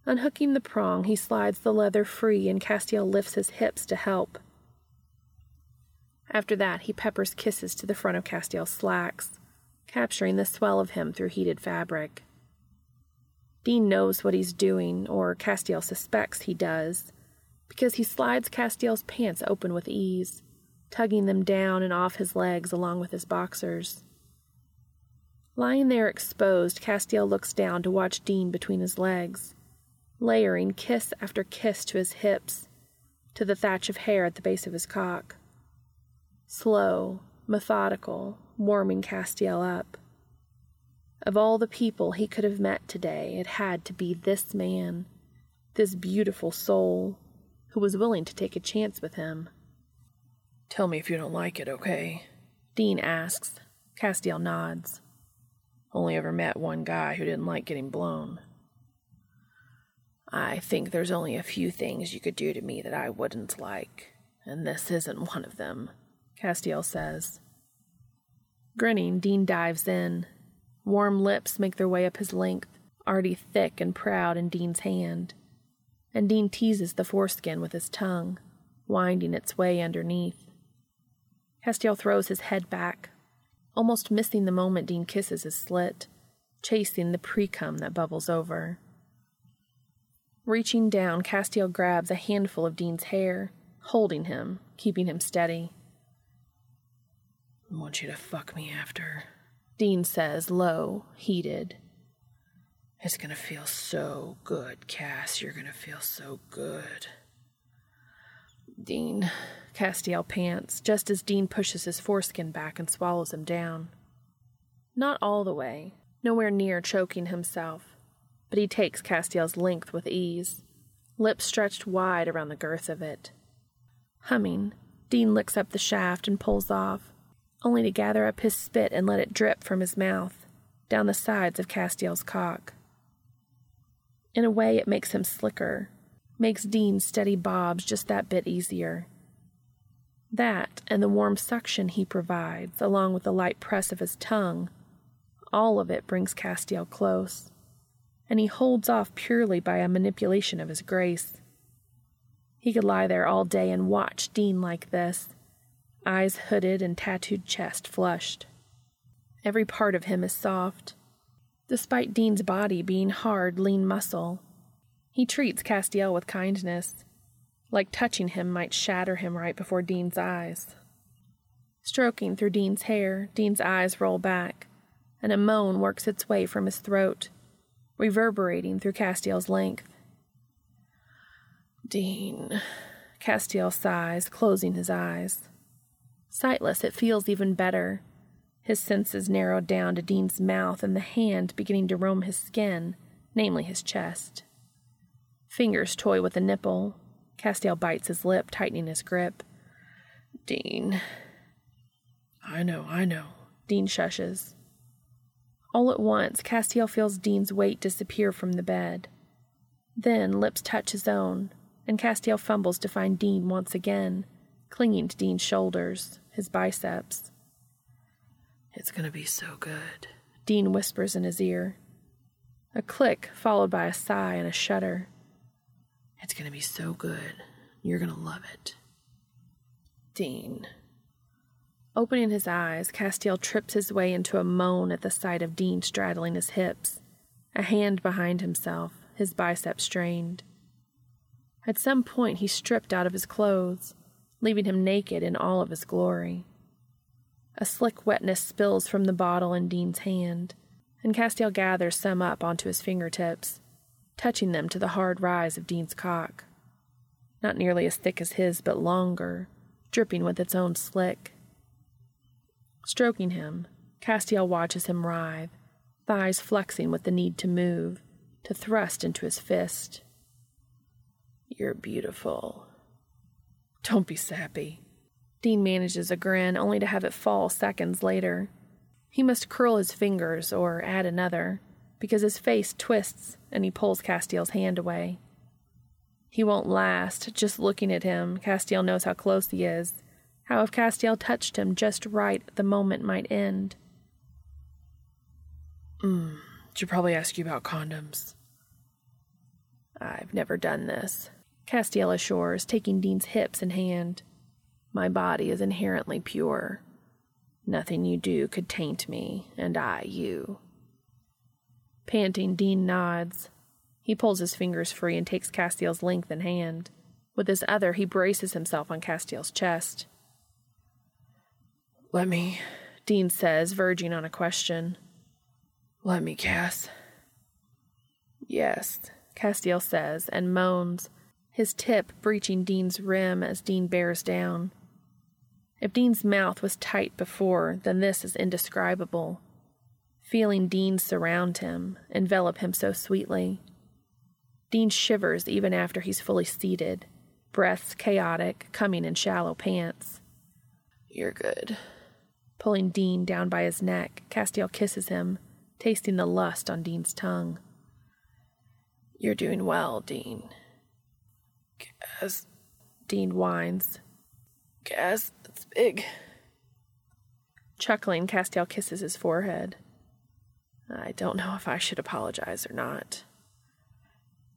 Unhooking the prong, he slides the leather free and Castiel lifts his hips to help. After that, he peppers kisses to the front of Castiel's slacks, capturing the swell of him through heated fabric. Dean knows what he's doing, or Castiel suspects he does, because he slides Castiel's pants open with ease, tugging them down and off his legs along with his boxers. Lying there exposed, Castiel looks down to watch Dean between his legs, layering kiss after kiss to his hips, to the thatch of hair at the base of his cock. Slow, methodical, warming Castiel up. Of all the people he could have met today, it had to be this man, this beautiful soul, who was willing to take a chance with him. Tell me if you don't like it, okay? Dean asks. Castiel nods. Only ever met one guy who didn't like getting blown. I think there's only a few things you could do to me that I wouldn't like, and this isn't one of them, Castiel says. Grinning, Dean dives in. Warm lips make their way up his length, already thick and proud in Dean's hand. And Dean teases the foreskin with his tongue, winding its way underneath. Castiel throws his head back, almost missing the moment Dean kisses his slit, chasing the pre-cum that bubbles over. Reaching down, Castiel grabs a handful of Dean's hair, holding him, keeping him steady. I want you to fuck me after. Dean says, low, heated. It's gonna feel so good, Cass. You're gonna feel so good. Dean, Castiel pants, just as Dean pushes his foreskin back and swallows him down. Not all the way, nowhere near choking himself, but he takes Castiel's length with ease, lips stretched wide around the girth of it. Humming, Dean licks up the shaft and pulls off, only to gather up his spit and let it drip from his mouth, down the sides of Castiel's cock. In a way, it makes him slicker, makes Dean's steady bobs just that bit easier. That and the warm suction he provides, along with the light press of his tongue, all of it brings Castiel close, and he holds off purely by a manipulation of his grace. He could lie there all day and watch Dean like this, eyes hooded and tattooed chest flushed. Every part of him is soft, despite Dean's body being hard, lean muscle. He treats Castiel with kindness, like touching him might shatter him right before Dean's eyes. Stroking through Dean's hair, Dean's eyes roll back, and a moan works its way from his throat, reverberating through Castiel's length. Dean, Castiel sighs, closing his eyes. Sightless, it feels even better. His senses narrowed down to Dean's mouth and the hand beginning to roam his skin, namely his chest. Fingers toy with the nipple. Castiel bites his lip, tightening his grip. Dean. I know, I know. Dean shushes. All at once, Castiel feels Dean's weight disappear from the bed. Then lips touch his own, and Castiel fumbles to find Dean once again, clinging to Dean's shoulders, his biceps. It's gonna be so good, Dean whispers in his ear. A click, followed by a sigh and a shudder. It's gonna be so good. You're gonna love it. Dean. Opening his eyes, Castiel trips his way into a moan at the sight of Dean straddling his hips, a hand behind himself, his biceps strained. At some point, he stripped out of his clothes, leaving him naked in all of his glory. A slick wetness spills from the bottle in Dean's hand, and Castiel gathers some up onto his fingertips, touching them to the hard rise of Dean's cock. Not nearly as thick as his, but longer, dripping with its own slick. Stroking him, Castiel watches him writhe, thighs flexing with the need to move, to thrust into his fist. You're beautiful. Don't be sappy. Dean manages a grin, only to have it fall seconds later. He must curl his fingers or add another, because his face twists and he pulls Castiel's hand away. He won't last. Just looking at him, Castiel knows how close he is, how if Castiel touched him just right, the moment might end. Hmm, should probably ask you about condoms. I've never done this, Castiel assures, taking Dean's hips in hand. My body is inherently pure. Nothing you do could taint me, and I you. Panting, Dean nods. He pulls his fingers free and takes Castiel's length in hand. With his other, he braces himself on Castiel's chest. Let me, Dean says, verging on a question. Let me, Cass. Yes, Castiel says, and moans, his tip breaching Dean's rim as Dean bears down. If Dean's mouth was tight before, then this is indescribable. Feeling Dean surround him, envelop him so sweetly. Dean shivers even after he's fully seated, breaths chaotic, coming in shallow pants. You're good. Pulling Dean down by his neck, Castiel kisses him, tasting the lust on Dean's tongue. You're doing well, Dean. Cass. Dean whines. Cass, it's big. Chuckling, Castiel kisses his forehead. I don't know if I should apologize or not.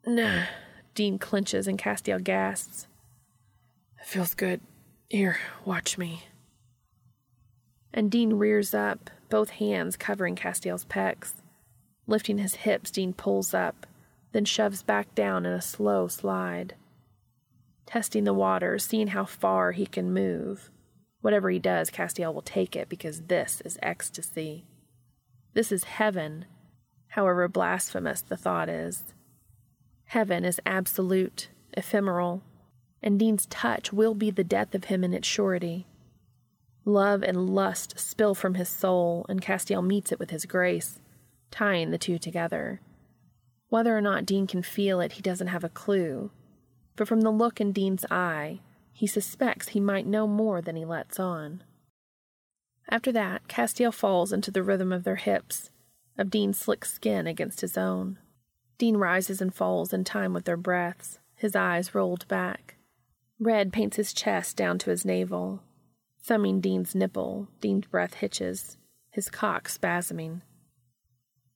Nah. Dean clenches and Castiel gasps. It feels good. Here, watch me. And Dean rears up, both hands covering Castiel's pecs. Lifting his hips, Dean pulls up, then shoves back down in a slow slide. Testing the water, seeing how far he can move. Whatever he does, Castiel will take it because this is ecstasy. This is heaven, however blasphemous the thought is. Heaven is absolute, ephemeral, and Dean's touch will be the death of him in its surety. Love and lust spill from his soul, and Castiel meets it with his grace, tying the two together. Whether or not Dean can feel it, he doesn't have a clue. But from the look in Dean's eye, he suspects he might know more than he lets on. After that, Castiel falls into the rhythm of their hips, of Dean's slick skin against his own. Dean rises and falls in time with their breaths, his eyes rolled back. Red paints his chest down to his navel. Thumbing Dean's nipple, Dean's breath hitches, his cock spasming.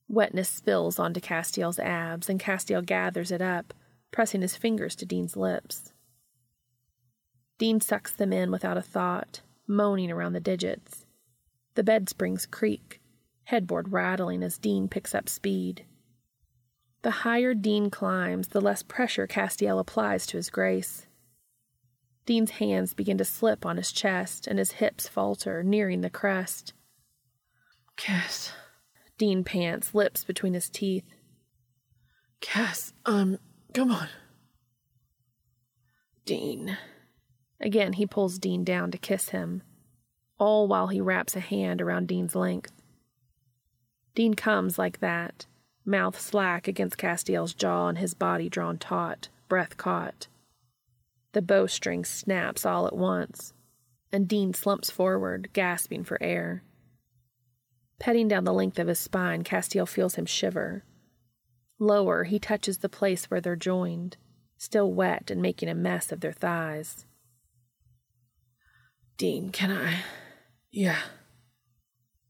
Wetness spills onto Castiel's abs, and Castiel gathers it up, pressing his fingers to Dean's lips. Dean sucks them in without a thought, moaning around the digits. The bed springs creak, headboard rattling as Dean picks up speed. The higher Dean climbs, the less pressure Castiel applies to his grace. Dean's hands begin to slip on his chest, and his hips falter, nearing the crest. Cass. Dean pants, lips between his teeth. Cass, um, come on. Dean. Again, he pulls Dean down to kiss him, all while he wraps a hand around Dean's length. Dean comes like that, mouth slack against Castiel's jaw and his body drawn taut, breath caught. The bowstring snaps all at once, and Dean slumps forward, gasping for air. Petting down the length of his spine, Castiel feels him shiver. Lower, he touches the place where they're joined, still wet and making a mess of their thighs. Dean, can I? Yeah.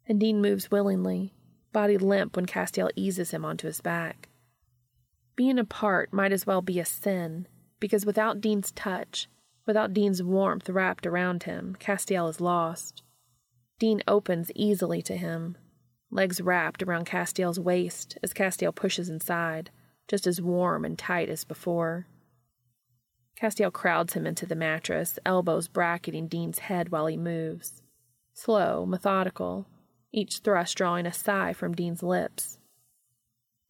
And Dean moves willingly, body limp when Castiel eases him onto his back. Being apart might as well be a sin, because without Dean's touch, without Dean's warmth wrapped around him, Castiel is lost. Dean opens easily to him, legs wrapped around Castiel's waist as Castiel pushes inside, just as warm and tight as before. Castiel crowds him into the mattress, elbows bracketing Dean's head while he moves. Slow, methodical, each thrust drawing a sigh from Dean's lips.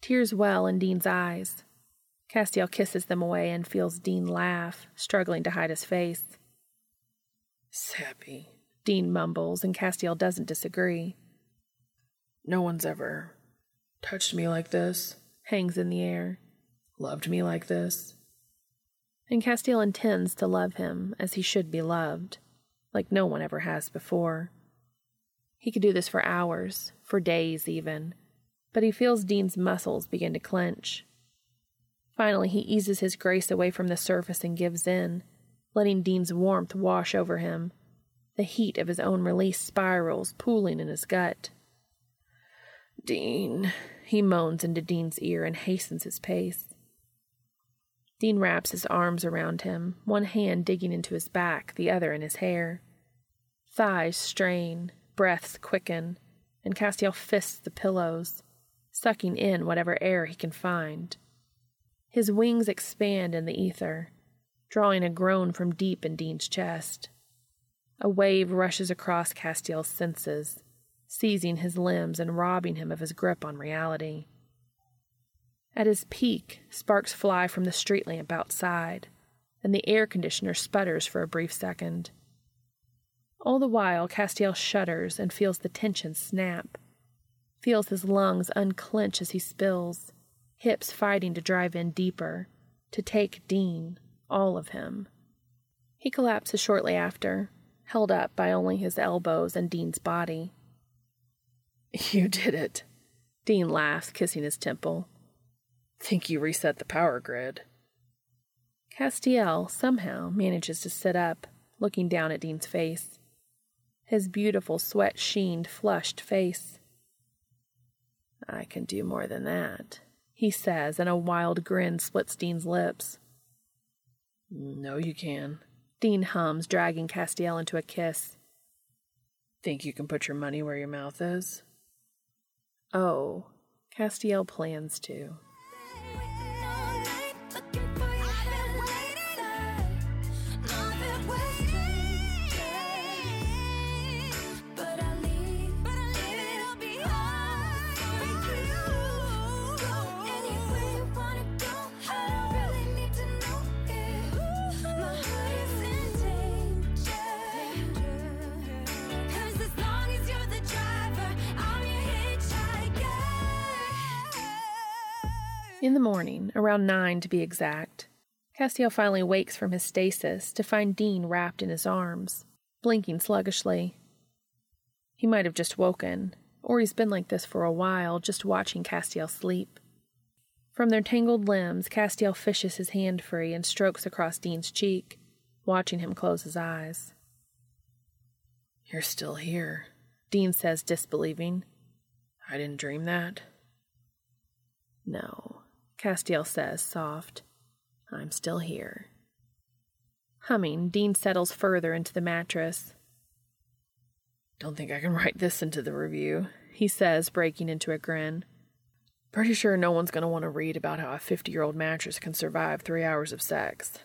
Tears well in Dean's eyes. Castiel kisses them away and feels Dean laugh, struggling to hide his face. Sappy. Dean mumbles, and Castiel doesn't disagree. No one's ever touched me like this, Hangs in the air. loved me like this. And Castiel intends to love him as he should be loved, like no one ever has before. He could do this for hours, for days even, but he feels Dean's muscles begin to clench. Finally, he eases his grace away from the surface and gives in, letting Dean's warmth wash over him. The heat of his own release spirals, pooling in his gut. Dean. He moans into Dean's ear and hastens his pace. Dean wraps his arms around him, one hand digging into his back, the other in his hair. Thighs strain, breaths quicken, and Castiel fists the pillows, sucking in whatever air he can find. His wings expand in the ether, drawing a groan from deep in Dean's chest. A wave rushes across Castiel's senses, seizing his limbs and robbing him of his grip on reality. At his peak, sparks fly from the street lamp outside, and the air conditioner sputters for a brief second. All the while, Castiel shudders and feels the tension snap, feels his lungs unclench as he spills, hips fighting to drive in deeper, to take Dean, all of him. He collapses shortly after, held up by only his elbows and Dean's body. You did it. Dean laughs, kissing his temple. Think you reset the power grid. Castiel somehow manages to sit up, looking down at Dean's face. His beautiful, sweat sheened, flushed face. I can do more than that, he says, and a wild grin splits Dean's lips. No, you can. Dean hums, dragging Castiel into a kiss. Think you can put your money where your mouth is? Oh, Castiel plans to. In the morning, around nine to be exact, Castiel finally wakes from his stasis to find Dean wrapped in his arms, blinking sluggishly. He might have just woken, or he's been like this for a while, just watching Castiel sleep. From their tangled limbs, Castiel fishes his hand free and strokes across Dean's cheek, watching him close his eyes. You're still here, Dean says, disbelieving. I didn't dream that. No, Castiel says, soft. I'm still here. Humming, Dean settles further into the mattress. Don't think I can write this into the review, he says, breaking into a grin. Pretty sure no one's going to want to read about how a 50 year old mattress can survive three hours of sex.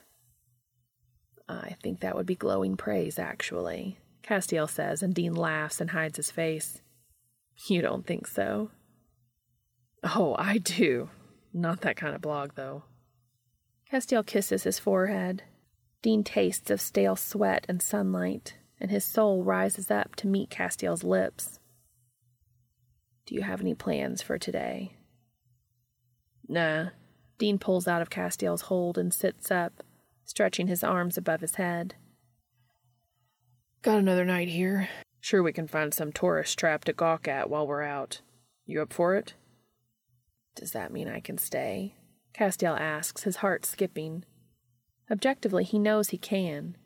I think that would be glowing praise, actually, Castiel says, and Dean laughs and hides his face. You don't think so? Oh, I do. Not that kind of blog, though. Castiel kisses his forehead. Dean tastes of stale sweat and sunlight, and his soul rises up to meet Castiel's lips. Do you have any plans for today? Nah. Dean pulls out of Castiel's hold and sits up, stretching his arms above his head. Got another night here. Sure, we can find some tourist trap to gawk at while we're out. You up for it? Does that mean I can stay? Castiel asks, his heart skipping. Objectively, he knows he can,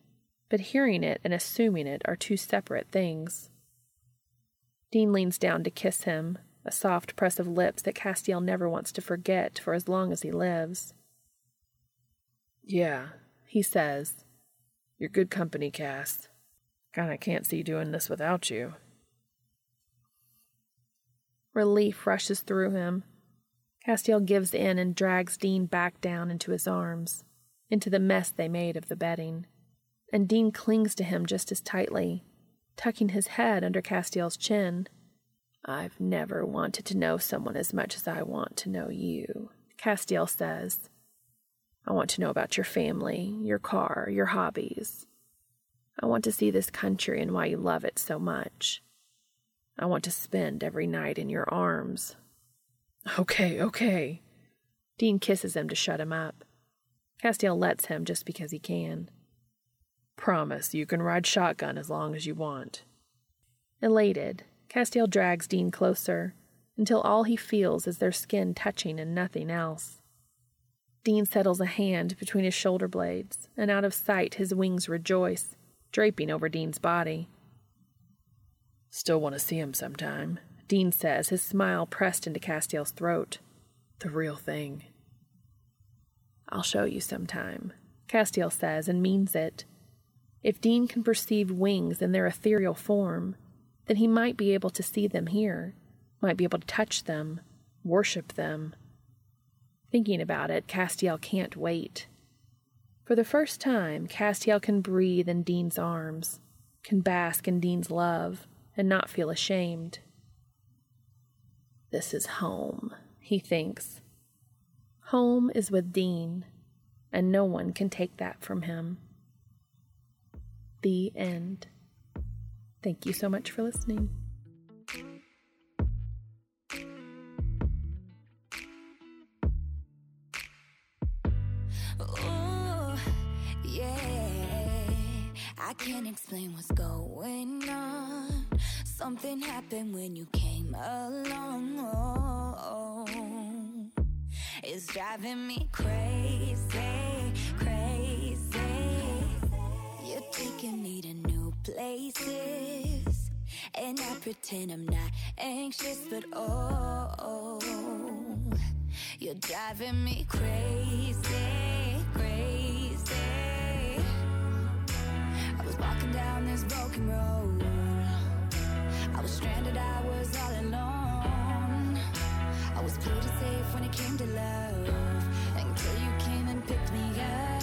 but hearing it and assuming it are two separate things. Dean leans down to kiss him, a soft press of lips that Castiel never wants to forget for as long as he lives. Yeah, he says. You're good company, Cass. Kinda can't see doing this without you. Relief rushes through him. Castiel gives in and drags Dean back down into his arms, into the mess they made of the bedding. And Dean clings to him just as tightly, tucking his head under Castiel's chin. I've never wanted to know someone as much as I want to know you, Castiel says. I want to know about your family, your car, your hobbies. I want to see this country and why you love it so much. I want to spend every night in your arms. Okay, okay. Dean kisses him to shut him up. Castiel lets him just because he can. Promise you can ride shotgun as long as you want. Elated, Castiel drags Dean closer until all he feels is their skin touching and nothing else. Dean settles a hand between his shoulder blades, and out of sight his wings rejoice, draping over Dean's body. Still want to see him sometime, Dean says, his smile pressed into Castiel's throat. The real thing. I'll show you sometime, Castiel says, and means it. If Dean can perceive wings in their ethereal form, then he might be able to see them here, might be able to touch them, worship them. Thinking about it, Castiel can't wait. For the first time, Castiel can breathe in Dean's arms, can bask in Dean's love, and not feel ashamed. This is home, he thinks. Home is with Dean, and no one can take that from him. The end. Thank you so much for listening. I can't explain what's going on. Something happened when you came along. Oh, it's driving me crazy, crazy. You're taking me to new places. And I pretend I'm not anxious, but oh, you're driving me crazy, crazy. I was walking down this broken road. I was stranded, I was all alone. I was played it safe when it came to love until you came and picked me up.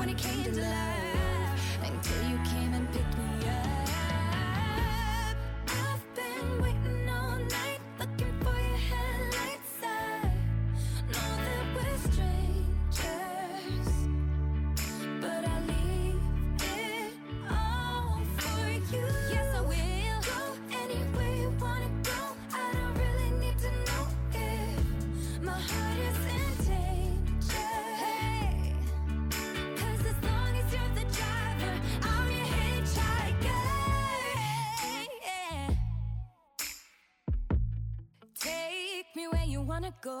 When it came to life go,